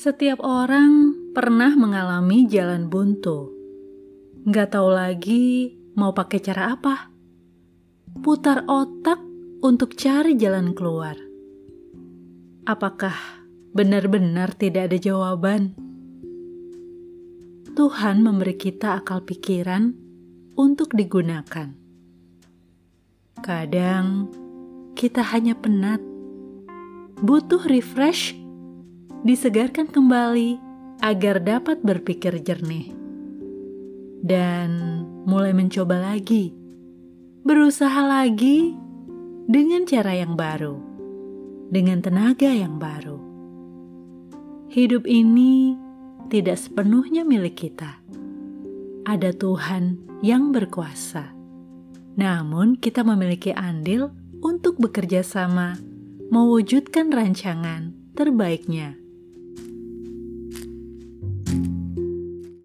Setiap orang pernah mengalami jalan buntu. Nggak tahu lagi mau pakai cara apa. Putar otak untuk cari jalan keluar. Apakah benar-benar tidak ada jawaban? Tuhan memberi kita akal pikiran untuk digunakan. Kadang kita hanya penat, butuh refresh, disegarkan kembali agar dapat berpikir jernih, dan mulai mencoba lagi, berusaha lagi dengan cara yang baru, dengan tenaga yang baru. Hidup ini tidak sepenuhnya milik kita. Ada Tuhan yang berkuasa. Namun, kita memiliki andil untuk bekerja sama mewujudkan rancangan terbaiknya